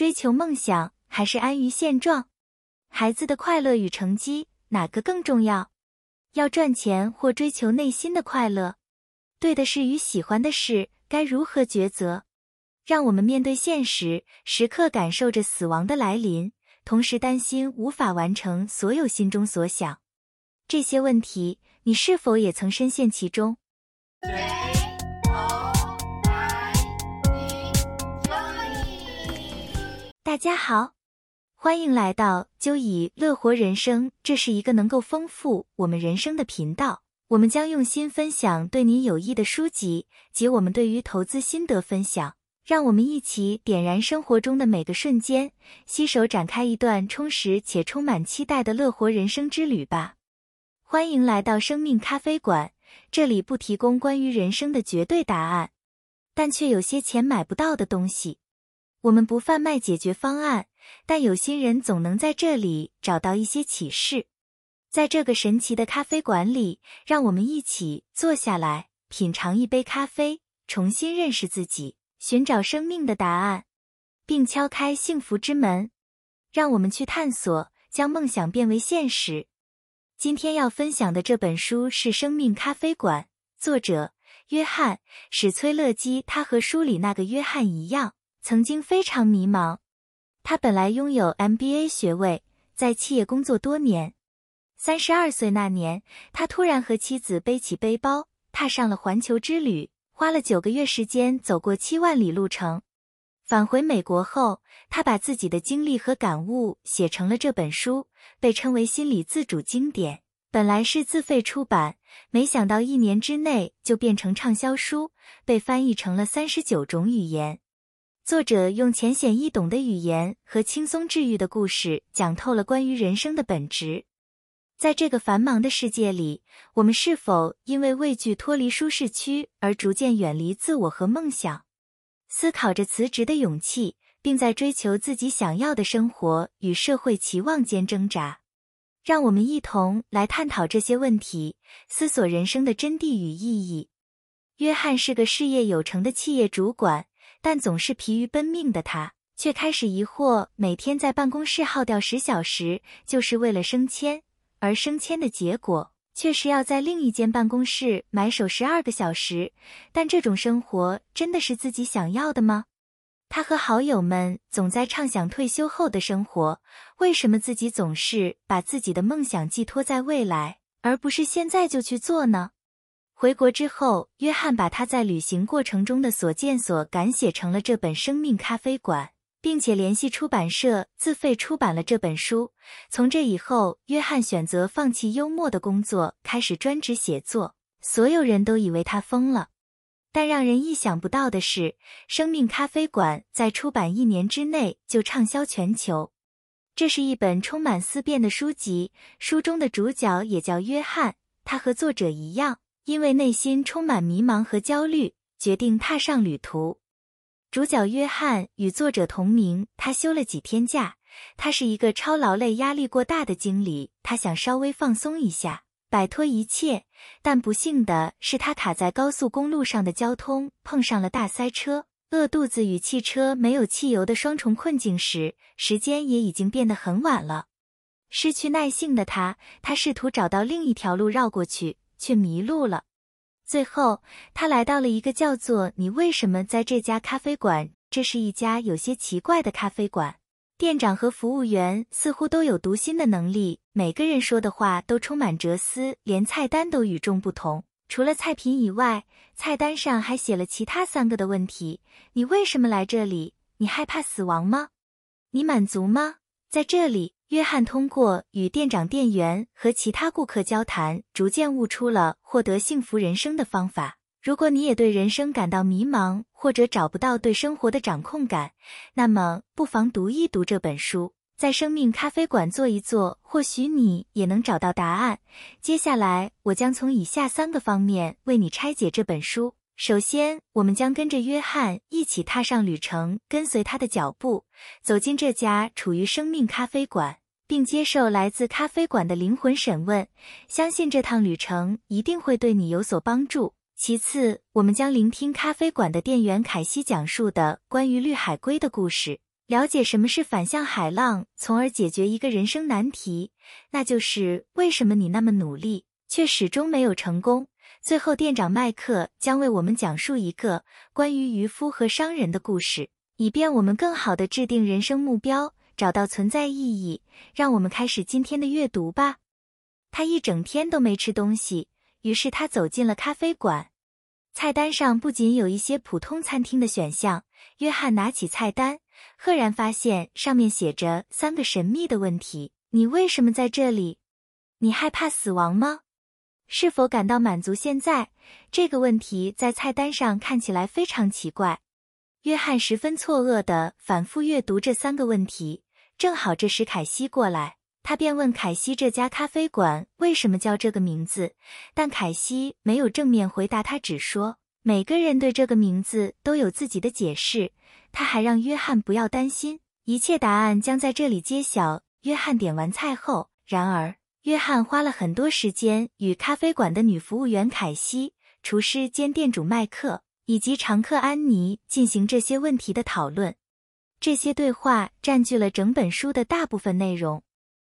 追求梦想还是安于现状？孩子的快乐与成绩哪个更重要？要赚钱或追求内心的快乐？对的事与喜欢的事该如何抉择？让我们面对现实，时刻感受着死亡的来临，同时担心无法完成所有心中所想。这些问题，你是否也曾深陷其中？大家好，欢迎来到就以乐活人生。这是一个能够丰富我们人生的频道。我们将用心分享对你有益的书籍及我们对于投资心得分享。让我们一起点燃生活中的每个瞬间，携手展开一段充实且充满期待的乐活人生之旅吧。欢迎来到生命咖啡馆，这里不提供关于人生的绝对答案，但却有些钱买不到的东西。我们不贩卖解决方案，但有心人总能在这里找到一些启示。在这个神奇的咖啡馆里，让我们一起坐下来，品尝一杯咖啡，重新认识自己，寻找生命的答案，并敲开幸福之门。让我们去探索，将梦想变为现实。今天要分享的这本书是《生命咖啡馆》，作者约翰·史崔勒基。他和书里那个约翰一样。曾经非常迷茫，他本来拥有 MBA 学位，在企业工作多年。三十二岁那年，他突然和妻子背起背包，踏上了环球之旅，花了九个月时间，走过七万里路程。返回美国后，他把自己的经历和感悟写成了这本书，被称为心理自主经典。本来是自费出版，没想到一年之内就变成畅销书，被翻译成了三十九种语言。作者用浅显易懂的语言和轻松治愈的故事，讲透了关于人生的本质。在这个繁忙的世界里，我们是否因为畏惧脱离舒适区而逐渐远离自我和梦想？思考着辞职的勇气，并在追求自己想要的生活与社会期望间挣扎。让我们一同来探讨这些问题，思索人生的真谛与意义。约翰是个事业有成的企业主管。但总是疲于奔命的他，却开始疑惑：每天在办公室耗掉十小时，就是为了升迁，而升迁的结果却是要在另一间办公室埋首十二个小时。但这种生活真的是自己想要的吗？他和好友们总在畅想退休后的生活，为什么自己总是把自己的梦想寄托在未来，而不是现在就去做呢？回国之后，约翰把他在旅行过程中的所见所感写成了这本《生命咖啡馆》，并且联系出版社自费出版了这本书。从这以后，约翰选择放弃幽默的工作，开始专职写作。所有人都以为他疯了，但让人意想不到的是，《生命咖啡馆》在出版一年之内就畅销全球。这是一本充满思辨的书籍，书中的主角也叫约翰，他和作者一样。因为内心充满迷茫和焦虑，决定踏上旅途。主角约翰与作者同名，他休了几天假。他是一个超劳累、压力过大的经理，他想稍微放松一下，摆脱一切。但不幸的是，他卡在高速公路上的交通碰上了大塞车、饿肚子与汽车没有汽油的双重困境时，时间也已经变得很晚了。失去耐性的他，他试图找到另一条路绕过去。却迷路了。最后，他来到了一个叫做“你为什么在这家咖啡馆”？这是一家有些奇怪的咖啡馆。店长和服务员似乎都有读心的能力，每个人说的话都充满哲思，连菜单都与众不同。除了菜品以外，菜单上还写了其他三个的问题：你为什么来这里？你害怕死亡吗？你满足吗？在这里。约翰通过与店长、店员和其他顾客交谈，逐渐悟出了获得幸福人生的方法。如果你也对人生感到迷茫，或者找不到对生活的掌控感，那么不妨读一读这本书，在生命咖啡馆坐一坐，或许你也能找到答案。接下来，我将从以下三个方面为你拆解这本书。首先，我们将跟着约翰一起踏上旅程，跟随他的脚步，走进这家处于生命咖啡馆，并接受来自咖啡馆的灵魂审问。相信这趟旅程一定会对你有所帮助。其次，我们将聆听咖啡馆的店员凯西讲述的关于绿海龟的故事。了解什么是反向海浪，从而解决一个人生难题，那就是为什么你那么努力，却始终没有成功。最后，店长麦克将为我们讲述一个关于渔夫和商人的故事，以便我们更好的制定人生目标，找到存在意义。让我们开始今天的阅读吧。他一整天都没吃东西，于是他走进了咖啡馆。菜单上不仅有一些普通餐厅的选项，约翰拿起菜单。赫然发现上面写着三个神秘的问题：你为什么在这里？你害怕死亡吗？是否感到满足？现在这个问题在菜单上看起来非常奇怪。约翰十分错愕地反复阅读这三个问题。正好这时凯西过来，他便问凯西这家咖啡馆为什么叫这个名字，但凯西没有正面回答，他只说每个人对这个名字都有自己的解释。他还让约翰不要担心，一切答案将在这里揭晓。约翰点完菜后，然而约翰花了很多时间与咖啡馆的女服务员凯西、厨师兼店主麦克以及常客安妮进行这些问题的讨论。这些对话占据了整本书的大部分内容，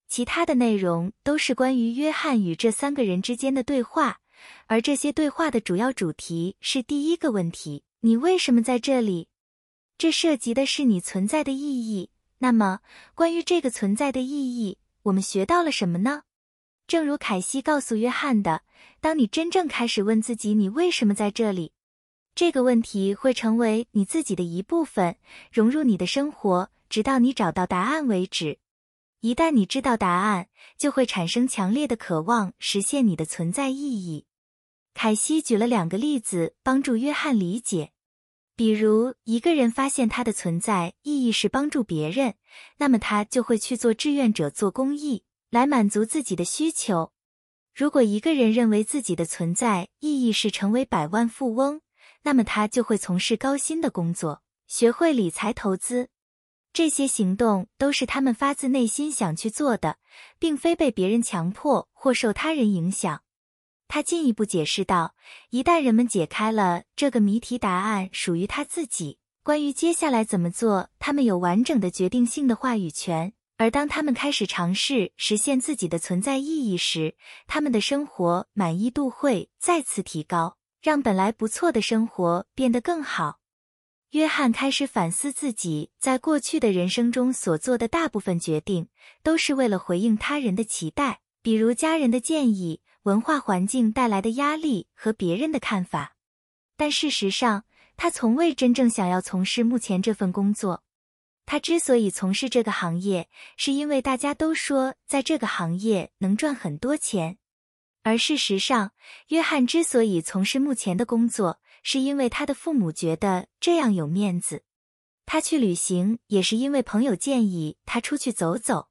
其他的内容都是关于约翰与这三个人之间的对话，而这些对话的主要主题是第一个问题：你为什么在这里？这涉及的是你存在的意义。那么，关于这个存在的意义，我们学到了什么呢？正如凯西告诉约翰的，当你真正开始问自己你为什么在这里，这个问题会成为你自己的一部分，融入你的生活，直到你找到答案为止。一旦你知道答案，就会产生强烈的渴望实现你的存在意义。凯西举了两个例子，帮助约翰理解。比如，一个人发现他的存在意义是帮助别人，那么他就会去做志愿者，做公益，来满足自己的需求。如果一个人认为自己的存在意义是成为百万富翁，那么他就会从事高薪的工作，学会理财投资。这些行动都是他们发自内心想去做的，并非被别人强迫或受他人影响。他进一步解释道：“一旦人们解开了这个谜题，答案属于他自己。关于接下来怎么做，他们有完整的决定性的话语权。而当他们开始尝试实现自己的存在意义时，他们的生活满意度会再次提高，让本来不错的生活变得更好。”约翰开始反思自己在过去的人生中所做的大部分决定，都是为了回应他人的期待，比如家人的建议。文化环境带来的压力和别人的看法，但事实上，他从未真正想要从事目前这份工作。他之所以从事这个行业，是因为大家都说在这个行业能赚很多钱。而事实上，约翰之所以从事目前的工作，是因为他的父母觉得这样有面子。他去旅行，也是因为朋友建议他出去走走。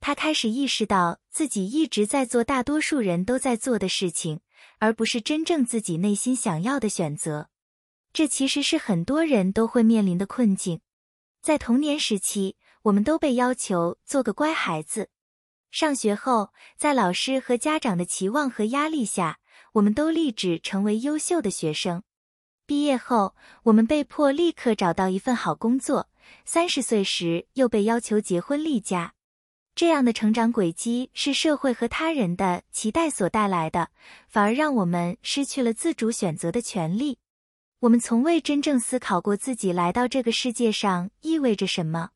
他开始意识到自己一直在做大多数人都在做的事情，而不是真正自己内心想要的选择。这其实是很多人都会面临的困境。在童年时期，我们都被要求做个乖孩子；上学后，在老师和家长的期望和压力下，我们都立志成为优秀的学生；毕业后，我们被迫立刻找到一份好工作；三十岁时，又被要求结婚立家。这样的成长轨迹是社会和他人的期待所带来的，反而让我们失去了自主选择的权利。我们从未真正思考过自己来到这个世界上意味着什么，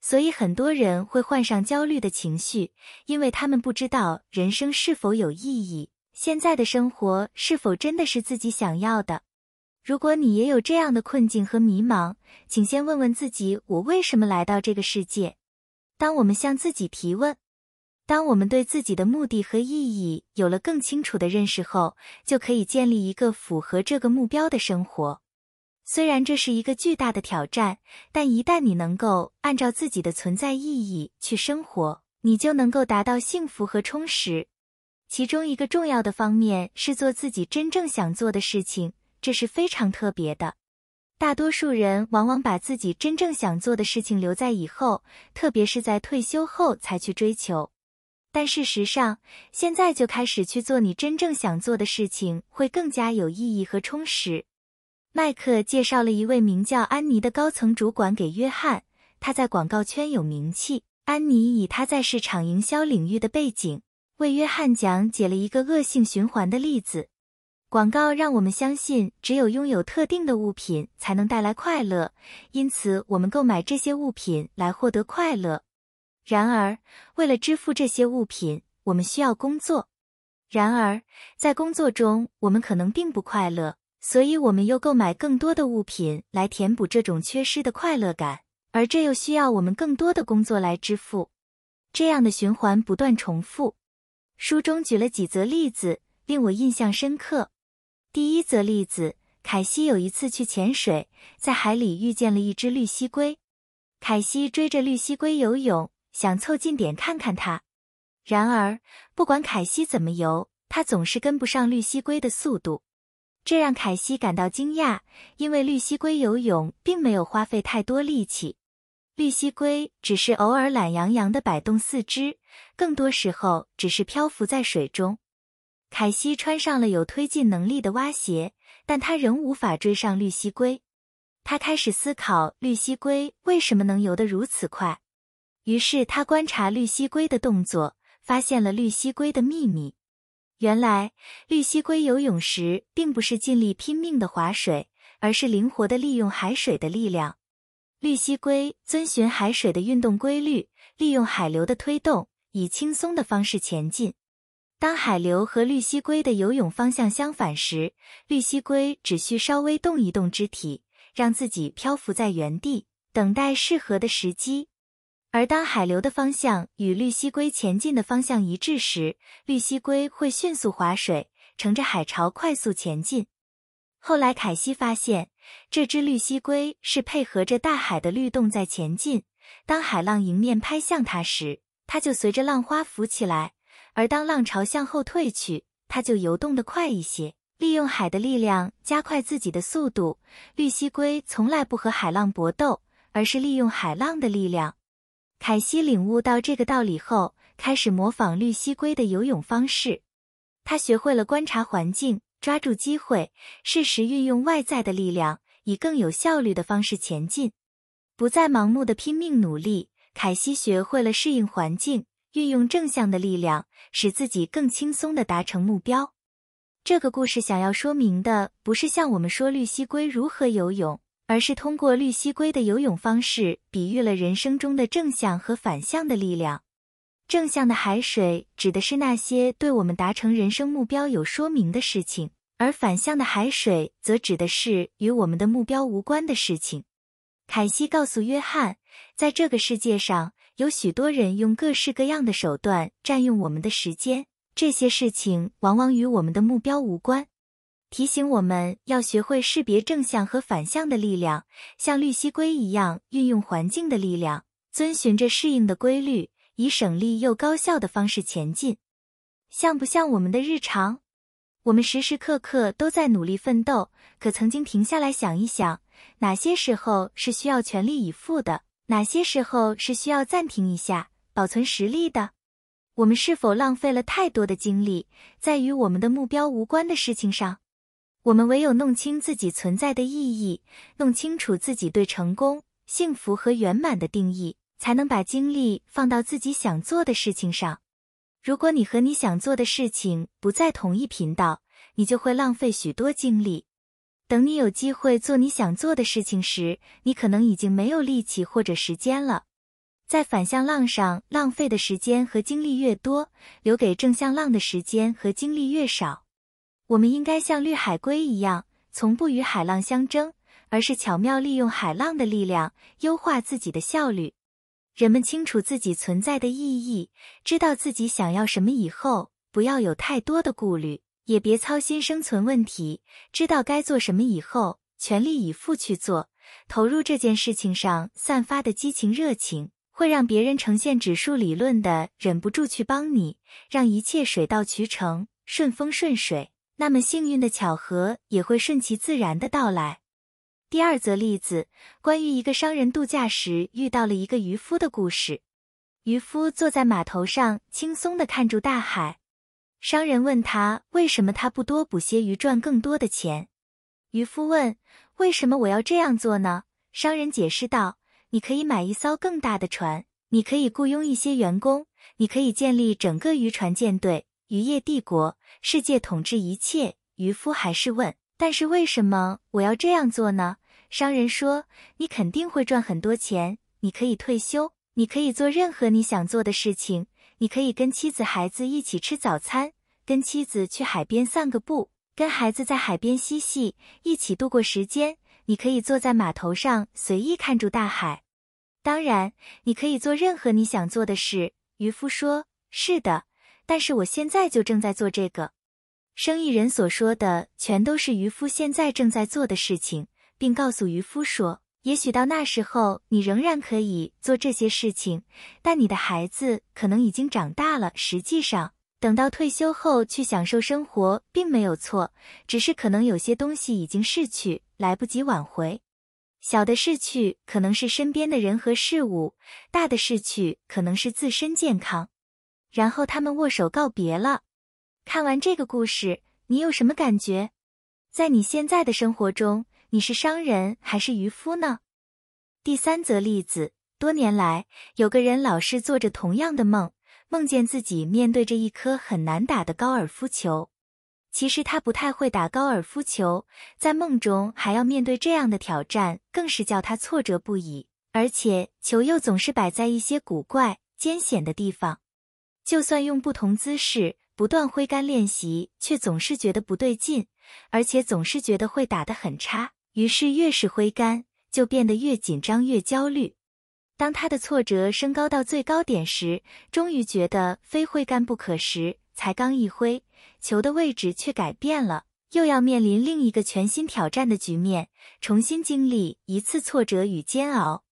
所以很多人会患上焦虑的情绪，因为他们不知道人生是否有意义，现在的生活是否真的是自己想要的。如果你也有这样的困境和迷茫，请先问问自己：我为什么来到这个世界？当我们向自己提问，当我们对自己的目的和意义有了更清楚的认识后，就可以建立一个符合这个目标的生活。虽然这是一个巨大的挑战，但一旦你能够按照自己的存在意义去生活，你就能够达到幸福和充实。其中一个重要的方面是做自己真正想做的事情，这是非常特别的。大多数人往往把自己真正想做的事情留在以后，特别是在退休后才去追求。但事实上，现在就开始去做你真正想做的事情，会更加有意义和充实。麦克介绍了一位名叫安妮的高层主管给约翰，他在广告圈有名气。安妮以他在市场营销领域的背景，为约翰讲解了一个恶性循环的例子。广告让我们相信，只有拥有特定的物品才能带来快乐，因此我们购买这些物品来获得快乐。然而，为了支付这些物品，我们需要工作。然而，在工作中，我们可能并不快乐，所以我们又购买更多的物品来填补这种缺失的快乐感。而这又需要我们更多的工作来支付，这样的循环不断重复。书中举了几则例子，令我印象深刻。第一则例子，凯西有一次去潜水，在海里遇见了一只绿蜥龟。凯西追着绿蜥龟游泳，想凑近点看看它。然而，不管凯西怎么游，它总是跟不上绿蜥龟的速度。这让凯西感到惊讶，因为绿蜥龟游泳并没有花费太多力气。绿蜥龟只是偶尔懒洋洋地摆动四肢，更多时候只是漂浮在水中。凯西穿上了有推进能力的蛙鞋，但他仍无法追上绿蜥龟。他开始思考绿蜥龟为什么能游得如此快。于是他观察绿蜥龟的动作，发现了绿蜥龟的秘密。原来，绿蜥龟游泳时并不是尽力拼命的划水，而是灵活地利用海水的力量。绿蜥龟遵循海水的运动规律，利用海流的推动，以轻松的方式前进。当海流和绿蜥龟的游泳方向相反时，绿蜥龟只需稍微动一动肢体，让自己漂浮在原地，等待适合的时机。而当海流的方向与绿蜥龟前进的方向一致时，绿蜥龟会迅速划水，乘着海潮快速前进。后来，凯西发现。这只绿蜥龟是配合着大海的律动在前进。当海浪迎面拍向它时，它就随着浪花浮起来；而当浪潮向后退去，它就游动得快一些，利用海的力量加快自己的速度。绿蜥龟从来不和海浪搏斗，而是利用海浪的力量。凯西领悟到这个道理后，开始模仿绿蜥龟的游泳方式。他学会了观察环境。抓住机会，适时运用外在的力量，以更有效率的方式前进，不再盲目的拼命努力。凯西学会了适应环境，运用正向的力量，使自己更轻松的达成目标。这个故事想要说明的，不是向我们说绿蜥龟如何游泳，而是通过绿蜥龟的游泳方式，比喻了人生中的正向和反向的力量。正向的海水指的是那些对我们达成人生目标有说明的事情，而反向的海水则指的是与我们的目标无关的事情。凯西告诉约翰，在这个世界上有许多人用各式各样的手段占用我们的时间，这些事情往往与我们的目标无关，提醒我们要学会识别正向和反向的力量，像绿蜥龟一样运用环境的力量，遵循着适应的规律。以省力又高效的方式前进，像不像我们的日常？我们时时刻刻都在努力奋斗，可曾经停下来想一想，哪些时候是需要全力以赴的，哪些时候是需要暂停一下，保存实力的？我们是否浪费了太多的精力在与我们的目标无关的事情上？我们唯有弄清自己存在的意义，弄清楚自己对成功、幸福和圆满的定义。才能把精力放到自己想做的事情上。如果你和你想做的事情不在同一频道，你就会浪费许多精力。等你有机会做你想做的事情时，你可能已经没有力气或者时间了。在反向浪上浪费的时间和精力越多，留给正向浪的时间和精力越少。我们应该像绿海龟一样，从不与海浪相争，而是巧妙利用海浪的力量，优化自己的效率。人们清楚自己存在的意义，知道自己想要什么以后，不要有太多的顾虑，也别操心生存问题。知道该做什么以后，全力以赴去做，投入这件事情上散发的激情热情，会让别人呈现指数理论的忍不住去帮你，让一切水到渠成、顺风顺水。那么幸运的巧合也会顺其自然的到来。第二则例子，关于一个商人度假时遇到了一个渔夫的故事。渔夫坐在码头上，轻松地看住大海。商人问他为什么他不多捕些鱼赚更多的钱。渔夫问：“为什么我要这样做呢？”商人解释道：“你可以买一艘更大的船，你可以雇佣一些员工，你可以建立整个渔船舰队，渔业帝国，世界统治一切。渔夫还是问：“但是为什么我要这样做呢？”商人说：“你肯定会赚很多钱，你可以退休，你可以做任何你想做的事情，你可以跟妻子孩子一起吃早餐，跟妻子去海边散个步，跟孩子在海边嬉戏，一起度过时间。你可以坐在码头上随意看住大海。当然，你可以做任何你想做的事。”渔夫说：“是的，但是我现在就正在做这个。”生意人所说的全都是渔夫现在正在做的事情，并告诉渔夫说：“也许到那时候你仍然可以做这些事情，但你的孩子可能已经长大了。实际上，等到退休后去享受生活并没有错，只是可能有些东西已经逝去，来不及挽回。小的逝去可能是身边的人和事物，大的逝去可能是自身健康。然后他们握手告别了。”看完这个故事，你有什么感觉？在你现在的生活中，你是商人还是渔夫呢？第三则例子：多年来，有个人老是做着同样的梦，梦见自己面对着一颗很难打的高尔夫球。其实他不太会打高尔夫球，在梦中还要面对这样的挑战，更是叫他挫折不已。而且球又总是摆在一些古怪、艰险的地方，就算用不同姿势。不断挥杆练习，却总是觉得不对劲，而且总是觉得会打得很差。于是越是挥杆，就变得越紧张、越焦虑。当他的挫折升高到最高点时，终于觉得非挥杆不可时，才刚一挥，球的位置却改变了，又要面临另一个全新挑战的局面，重新经历一次挫折与煎熬。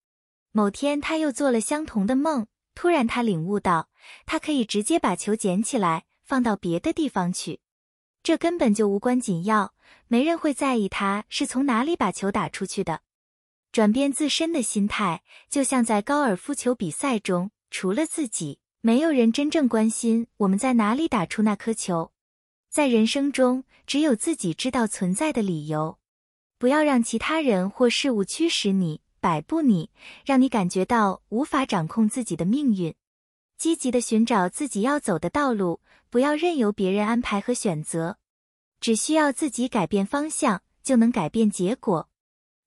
某天，他又做了相同的梦，突然他领悟到，他可以直接把球捡起来。放到别的地方去，这根本就无关紧要，没人会在意他是从哪里把球打出去的。转变自身的心态，就像在高尔夫球比赛中，除了自己，没有人真正关心我们在哪里打出那颗球。在人生中，只有自己知道存在的理由。不要让其他人或事物驱使你、摆布你，让你感觉到无法掌控自己的命运。积极的寻找自己要走的道路。不要任由别人安排和选择，只需要自己改变方向，就能改变结果。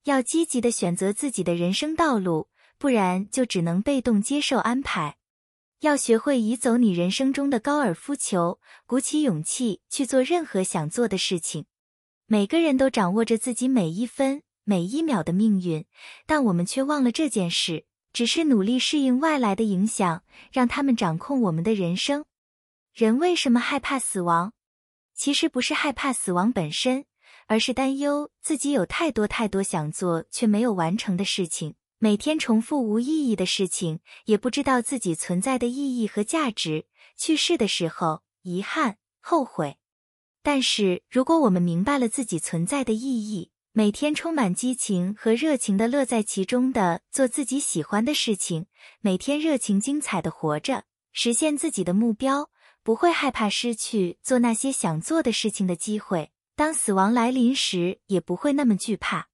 要积极的选择自己的人生道路，不然就只能被动接受安排。要学会移走你人生中的高尔夫球，鼓起勇气去做任何想做的事情。每个人都掌握着自己每一分每一秒的命运，但我们却忘了这件事，只是努力适应外来的影响，让他们掌控我们的人生。人为什么害怕死亡？其实不是害怕死亡本身，而是担忧自己有太多太多想做却没有完成的事情，每天重复无意义的事情，也不知道自己存在的意义和价值。去世的时候，遗憾、后悔。但是如果我们明白了自己存在的意义，每天充满激情和热情的乐在其中的做自己喜欢的事情，每天热情精彩的活着，实现自己的目标。不会害怕失去做那些想做的事情的机会，当死亡来临时，也不会那么惧怕。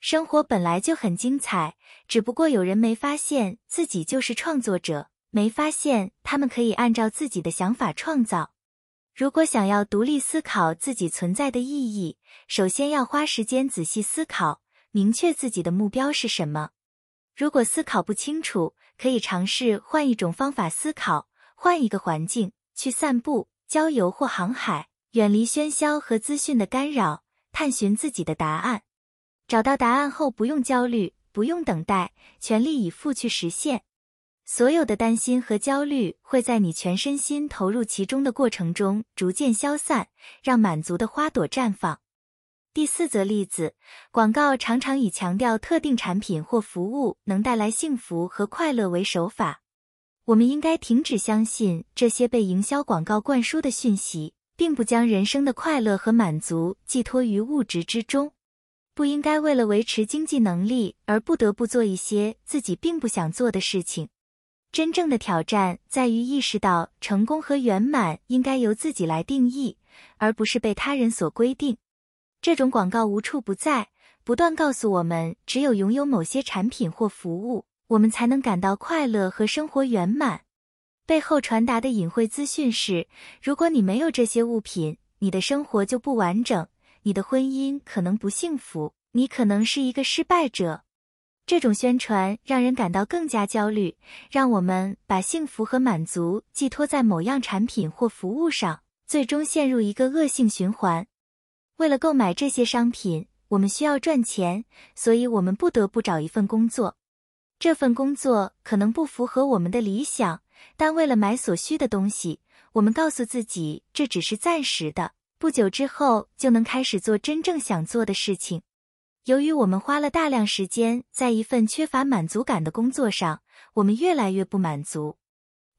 生活本来就很精彩，只不过有人没发现自己就是创作者，没发现他们可以按照自己的想法创造。如果想要独立思考自己存在的意义，首先要花时间仔细思考，明确自己的目标是什么。如果思考不清楚，可以尝试换一种方法思考，换一个环境。去散步、郊游或航海，远离喧嚣和资讯的干扰，探寻自己的答案。找到答案后，不用焦虑，不用等待，全力以赴去实现。所有的担心和焦虑会在你全身心投入其中的过程中逐渐消散，让满足的花朵绽放。第四则例子：广告常常以强调特定产品或服务能带来幸福和快乐为手法。我们应该停止相信这些被营销广告灌输的讯息，并不将人生的快乐和满足寄托于物质之中。不应该为了维持经济能力而不得不做一些自己并不想做的事情。真正的挑战在于意识到，成功和圆满应该由自己来定义，而不是被他人所规定。这种广告无处不在，不断告诉我们，只有拥有某些产品或服务。我们才能感到快乐和生活圆满。背后传达的隐晦资讯是：如果你没有这些物品，你的生活就不完整，你的婚姻可能不幸福，你可能是一个失败者。这种宣传让人感到更加焦虑，让我们把幸福和满足寄托在某样产品或服务上，最终陷入一个恶性循环。为了购买这些商品，我们需要赚钱，所以我们不得不找一份工作。这份工作可能不符合我们的理想，但为了买所需的东西，我们告诉自己这只是暂时的，不久之后就能开始做真正想做的事情。由于我们花了大量时间在一份缺乏满足感的工作上，我们越来越不满足。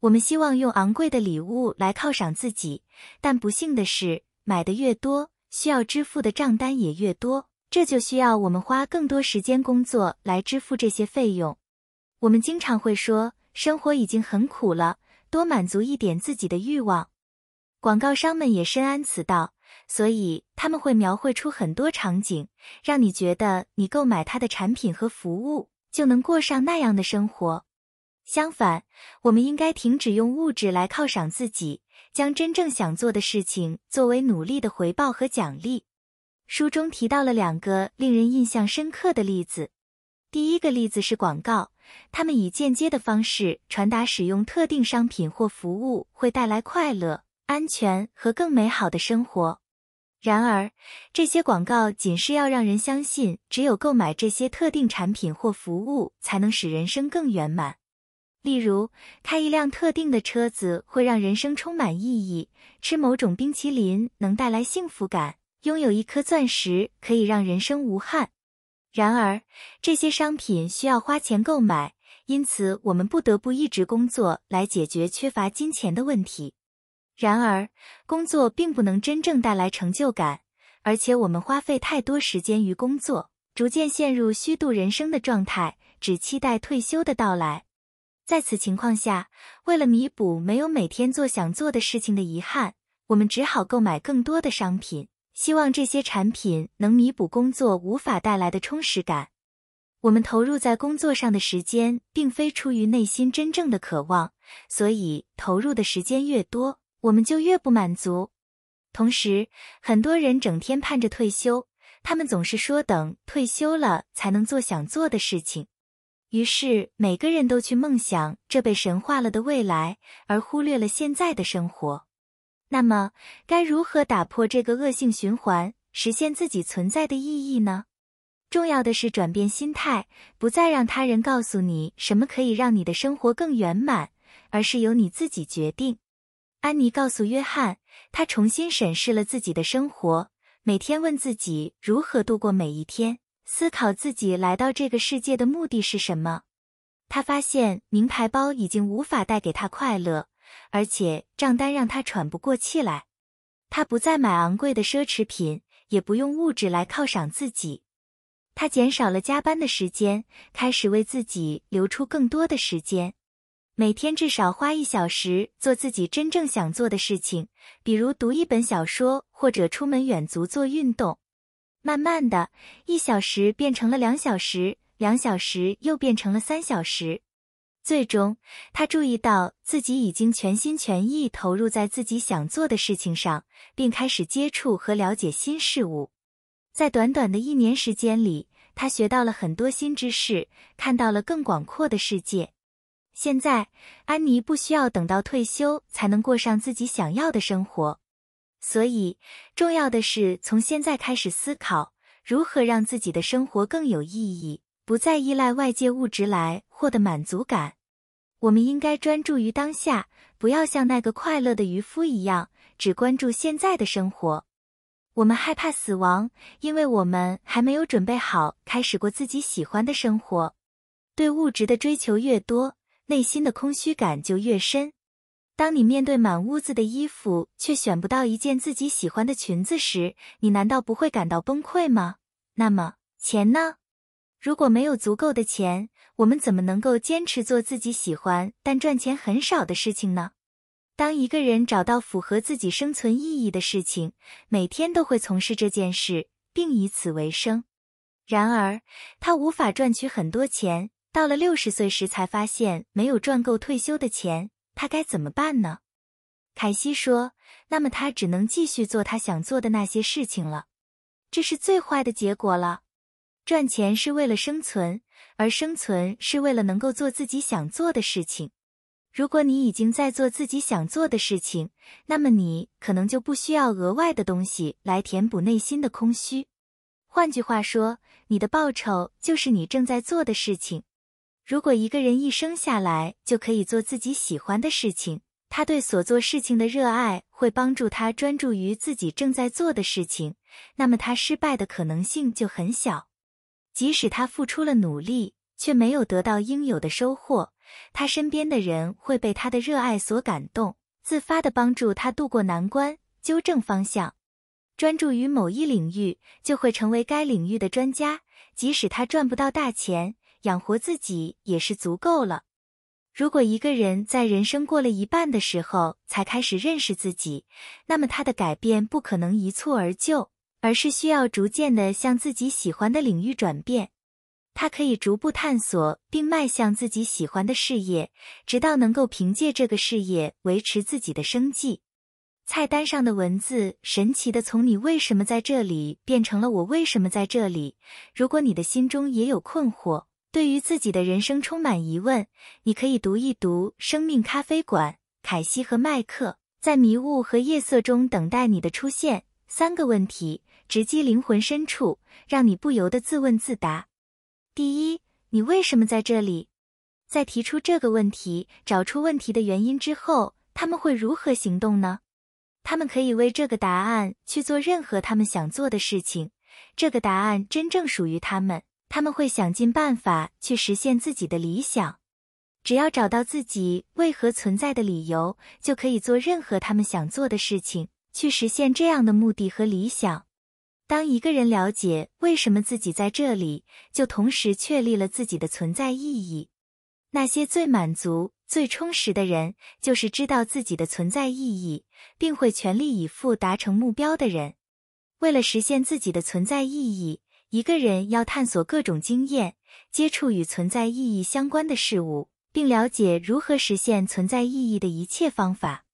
我们希望用昂贵的礼物来犒赏自己，但不幸的是，买的越多，需要支付的账单也越多，这就需要我们花更多时间工作来支付这些费用。我们经常会说，生活已经很苦了，多满足一点自己的欲望。广告商们也深谙此道。所以他们会描绘出很多场景，让你觉得你购买他的产品和服务就能过上那样的生活。相反，我们应该停止用物质来犒赏自己，将真正想做的事情作为努力的回报和奖励。书中提到了两个令人印象深刻的例子。第一个例子是广告，他们以间接的方式传达使用特定商品或服务会带来快乐、安全和更美好的生活。然而，这些广告仅是要让人相信，只有购买这些特定产品或服务，才能使人生更圆满。例如，开一辆特定的车子会让人生充满意义；吃某种冰淇淋能带来幸福感；拥有一颗钻石可以让人生无憾。然而，这些商品需要花钱购买，因此我们不得不一直工作来解决缺乏金钱的问题。然而，工作并不能真正带来成就感，而且我们花费太多时间于工作，逐渐陷入虚度人生的状态，只期待退休的到来。在此情况下，为了弥补没有每天做想做的事情的遗憾，我们只好购买更多的商品，希望这些产品能弥补工作无法带来的充实感。我们投入在工作上的时间，并非出于内心真正的渴望，所以投入的时间越多。我们就越不满足。同时，很多人整天盼着退休，他们总是说等退休了才能做想做的事情。于是，每个人都去梦想这被神化了的未来，而忽略了现在的生活。那么，该如何打破这个恶性循环，实现自己存在的意义呢？重要的是转变心态，不再让他人告诉你什么可以让你的生活更圆满，而是由你自己决定。安妮告诉约翰，她重新审视了自己的生活，每天问自己如何度过每一天，思考自己来到这个世界的目的是什么。她发现名牌包已经无法带给她快乐，而且账单让她喘不过气来。她不再买昂贵的奢侈品，也不用物质来犒赏自己。她减少了加班的时间，开始为自己留出更多的时间。每天至少花一小时做自己真正想做的事情，比如读一本小说或者出门远足做运动。慢慢的，一小时变成了两小时，两小时又变成了三小时。最终，他注意到自己已经全心全意投入在自己想做的事情上，并开始接触和了解新事物。在短短的一年时间里，他学到了很多新知识，看到了更广阔的世界。现在，安妮不需要等到退休才能过上自己想要的生活，所以重要的是从现在开始思考如何让自己的生活更有意义，不再依赖外界物质来获得满足感。我们应该专注于当下，不要像那个快乐的渔夫一样，只关注现在的生活。我们害怕死亡，因为我们还没有准备好开始过自己喜欢的生活。对物质的追求越多，内心的空虚感就越深。当你面对满屋子的衣服，却选不到一件自己喜欢的裙子时，你难道不会感到崩溃吗？那么，钱呢？如果没有足够的钱，我们怎么能够坚持做自己喜欢但赚钱很少的事情呢？当一个人找到符合自己生存意义的事情，每天都会从事这件事，并以此为生。然而，他无法赚取很多钱。到了六十岁时才发现没有赚够退休的钱，他该怎么办呢？凯西说：“那么他只能继续做他想做的那些事情了。这是最坏的结果了。赚钱是为了生存，而生存是为了能够做自己想做的事情。如果你已经在做自己想做的事情，那么你可能就不需要额外的东西来填补内心的空虚。换句话说，你的报酬就是你正在做的事情。”如果一个人一生下来就可以做自己喜欢的事情，他对所做事情的热爱会帮助他专注于自己正在做的事情，那么他失败的可能性就很小。即使他付出了努力，却没有得到应有的收获，他身边的人会被他的热爱所感动，自发的帮助他渡过难关，纠正方向。专注于某一领域，就会成为该领域的专家，即使他赚不到大钱。养活自己也是足够了。如果一个人在人生过了一半的时候才开始认识自己，那么他的改变不可能一蹴而就，而是需要逐渐的向自己喜欢的领域转变。他可以逐步探索并迈向自己喜欢的事业，直到能够凭借这个事业维持自己的生计。菜单上的文字神奇的从“你为什么在这里”变成了“我为什么在这里”。如果你的心中也有困惑，对于自己的人生充满疑问，你可以读一读《生命咖啡馆》，凯西和麦克在迷雾和夜色中等待你的出现。三个问题直击灵魂深处，让你不由得自问自答。第一，你为什么在这里？在提出这个问题、找出问题的原因之后，他们会如何行动呢？他们可以为这个答案去做任何他们想做的事情。这个答案真正属于他们。他们会想尽办法去实现自己的理想，只要找到自己为何存在的理由，就可以做任何他们想做的事情，去实现这样的目的和理想。当一个人了解为什么自己在这里，就同时确立了自己的存在意义。那些最满足、最充实的人，就是知道自己的存在意义，并会全力以赴达成目标的人。为了实现自己的存在意义。一个人要探索各种经验，接触与存在意义相关的事物，并了解如何实现存在意义的一切方法。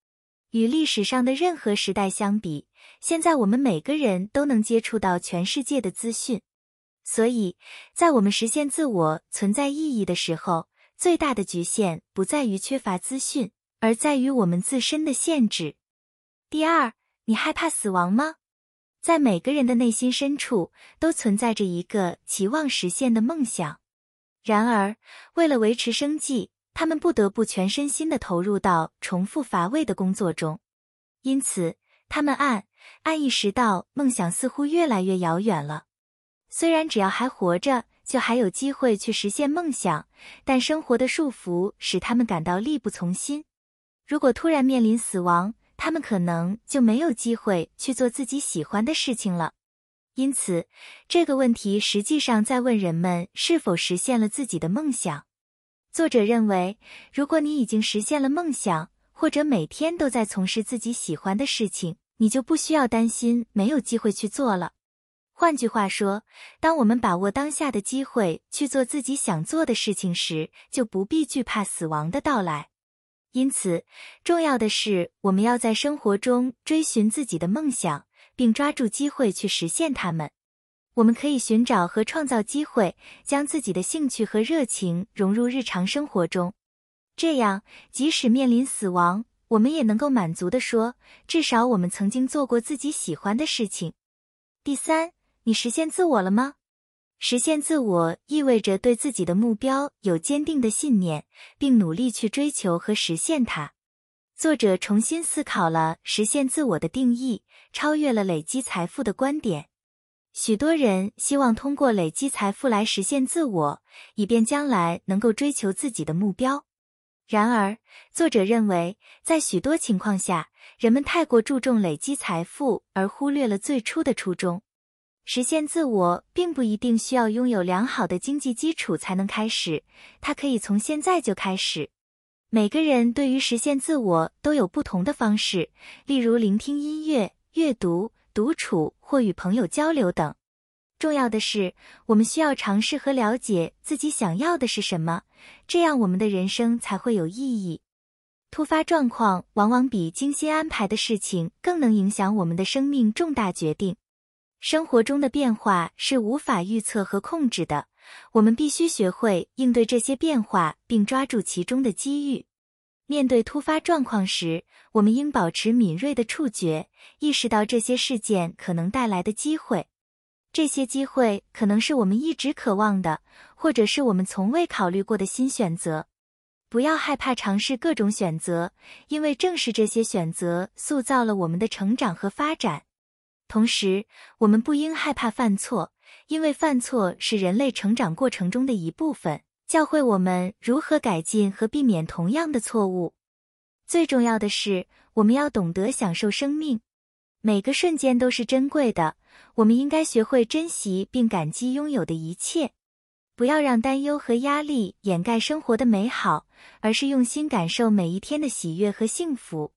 与历史上的任何时代相比，现在我们每个人都能接触到全世界的资讯。所以，在我们实现自我存在意义的时候，最大的局限不在于缺乏资讯，而在于我们自身的限制。第二，你害怕死亡吗？在每个人的内心深处，都存在着一个期望实现的梦想。然而，为了维持生计，他们不得不全身心的投入到重复乏味的工作中。因此，他们暗暗意识到梦想似乎越来越遥远了。虽然只要还活着，就还有机会去实现梦想，但生活的束缚使他们感到力不从心。如果突然面临死亡，他们可能就没有机会去做自己喜欢的事情了。因此，这个问题实际上在问人们是否实现了自己的梦想。作者认为，如果你已经实现了梦想，或者每天都在从事自己喜欢的事情，你就不需要担心没有机会去做了。换句话说，当我们把握当下的机会去做自己想做的事情时，就不必惧怕死亡的到来。因此，重要的是我们要在生活中追寻自己的梦想，并抓住机会去实现它们。我们可以寻找和创造机会，将自己的兴趣和热情融入日常生活中。这样，即使面临死亡，我们也能够满足地说：至少我们曾经做过自己喜欢的事情。第三，你实现自我了吗？实现自我意味着对自己的目标有坚定的信念，并努力去追求和实现它。作者重新思考了实现自我的定义，超越了累积财富的观点。许多人希望通过累积财富来实现自我，以便将来能够追求自己的目标。然而，作者认为，在许多情况下，人们太过注重累积财富，而忽略了最初的初衷。实现自我并不一定需要拥有良好的经济基础才能开始，它可以从现在就开始。每个人对于实现自我都有不同的方式，例如聆听音乐、阅读、独处或与朋友交流等。重要的是，我们需要尝试和了解自己想要的是什么，这样我们的人生才会有意义。突发状况往往比精心安排的事情更能影响我们的生命重大决定。生活中的变化是无法预测和控制的，我们必须学会应对这些变化，并抓住其中的机遇。面对突发状况时，我们应保持敏锐的触觉，意识到这些事件可能带来的机会。这些机会可能是我们一直渴望的，或者是我们从未考虑过的新选择。不要害怕尝试各种选择，因为正是这些选择塑造了我们的成长和发展。同时，我们不应害怕犯错，因为犯错是人类成长过程中的一部分，教会我们如何改进和避免同样的错误。最重要的是，我们要懂得享受生命，每个瞬间都是珍贵的。我们应该学会珍惜并感激拥有的一切，不要让担忧和压力掩盖生活的美好，而是用心感受每一天的喜悦和幸福。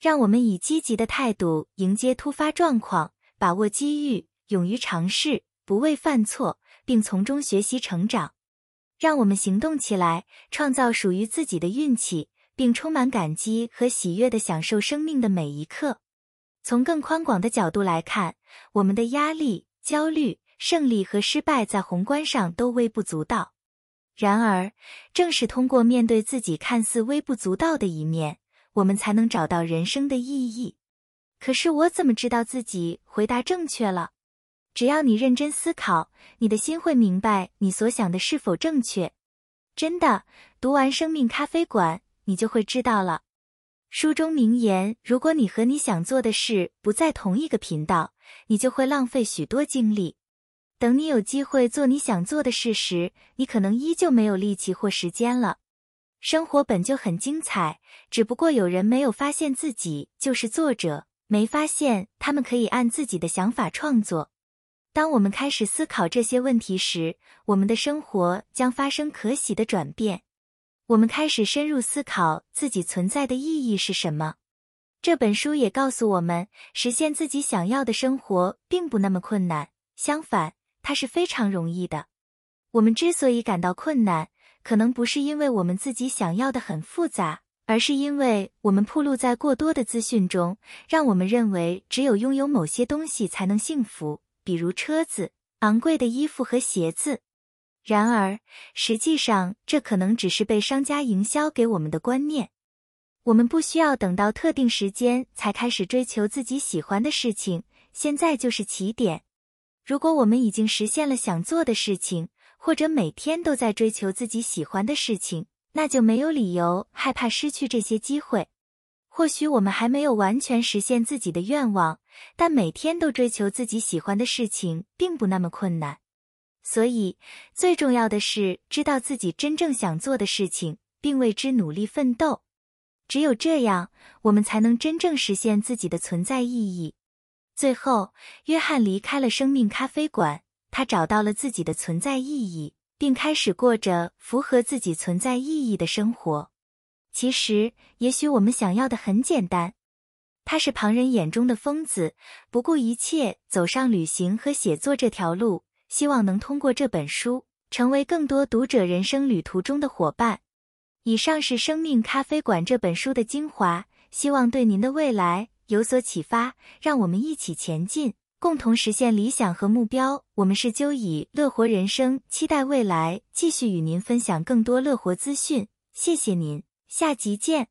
让我们以积极的态度迎接突发状况，把握机遇，勇于尝试，不畏犯错，并从中学习成长。让我们行动起来，创造属于自己的运气，并充满感激和喜悦的享受生命的每一刻。从更宽广的角度来看，我们的压力、焦虑、胜利和失败在宏观上都微不足道。然而，正是通过面对自己看似微不足道的一面。我们才能找到人生的意义。可是我怎么知道自己回答正确了？只要你认真思考，你的心会明白你所想的是否正确。真的，读完《生命咖啡馆》，你就会知道了。书中名言：如果你和你想做的事不在同一个频道，你就会浪费许多精力。等你有机会做你想做的事时，你可能依旧没有力气或时间了。生活本就很精彩，只不过有人没有发现自己就是作者，没发现他们可以按自己的想法创作。当我们开始思考这些问题时，我们的生活将发生可喜的转变。我们开始深入思考自己存在的意义是什么。这本书也告诉我们，实现自己想要的生活并不那么困难，相反，它是非常容易的。我们之所以感到困难，可能不是因为我们自己想要的很复杂，而是因为我们暴露在过多的资讯中，让我们认为只有拥有某些东西才能幸福，比如车子、昂贵的衣服和鞋子。然而，实际上这可能只是被商家营销给我们的观念。我们不需要等到特定时间才开始追求自己喜欢的事情，现在就是起点。如果我们已经实现了想做的事情，或者每天都在追求自己喜欢的事情，那就没有理由害怕失去这些机会。或许我们还没有完全实现自己的愿望，但每天都追求自己喜欢的事情并不那么困难。所以，最重要的是知道自己真正想做的事情，并为之努力奋斗。只有这样，我们才能真正实现自己的存在意义。最后，约翰离开了生命咖啡馆。他找到了自己的存在意义，并开始过着符合自己存在意义的生活。其实，也许我们想要的很简单。他是旁人眼中的疯子，不顾一切走上旅行和写作这条路，希望能通过这本书成为更多读者人生旅途中的伙伴。以上是《生命咖啡馆》这本书的精华，希望对您的未来有所启发。让我们一起前进。共同实现理想和目标。我们是鸠以乐活人生，期待未来继续与您分享更多乐活资讯。谢谢您，下集见。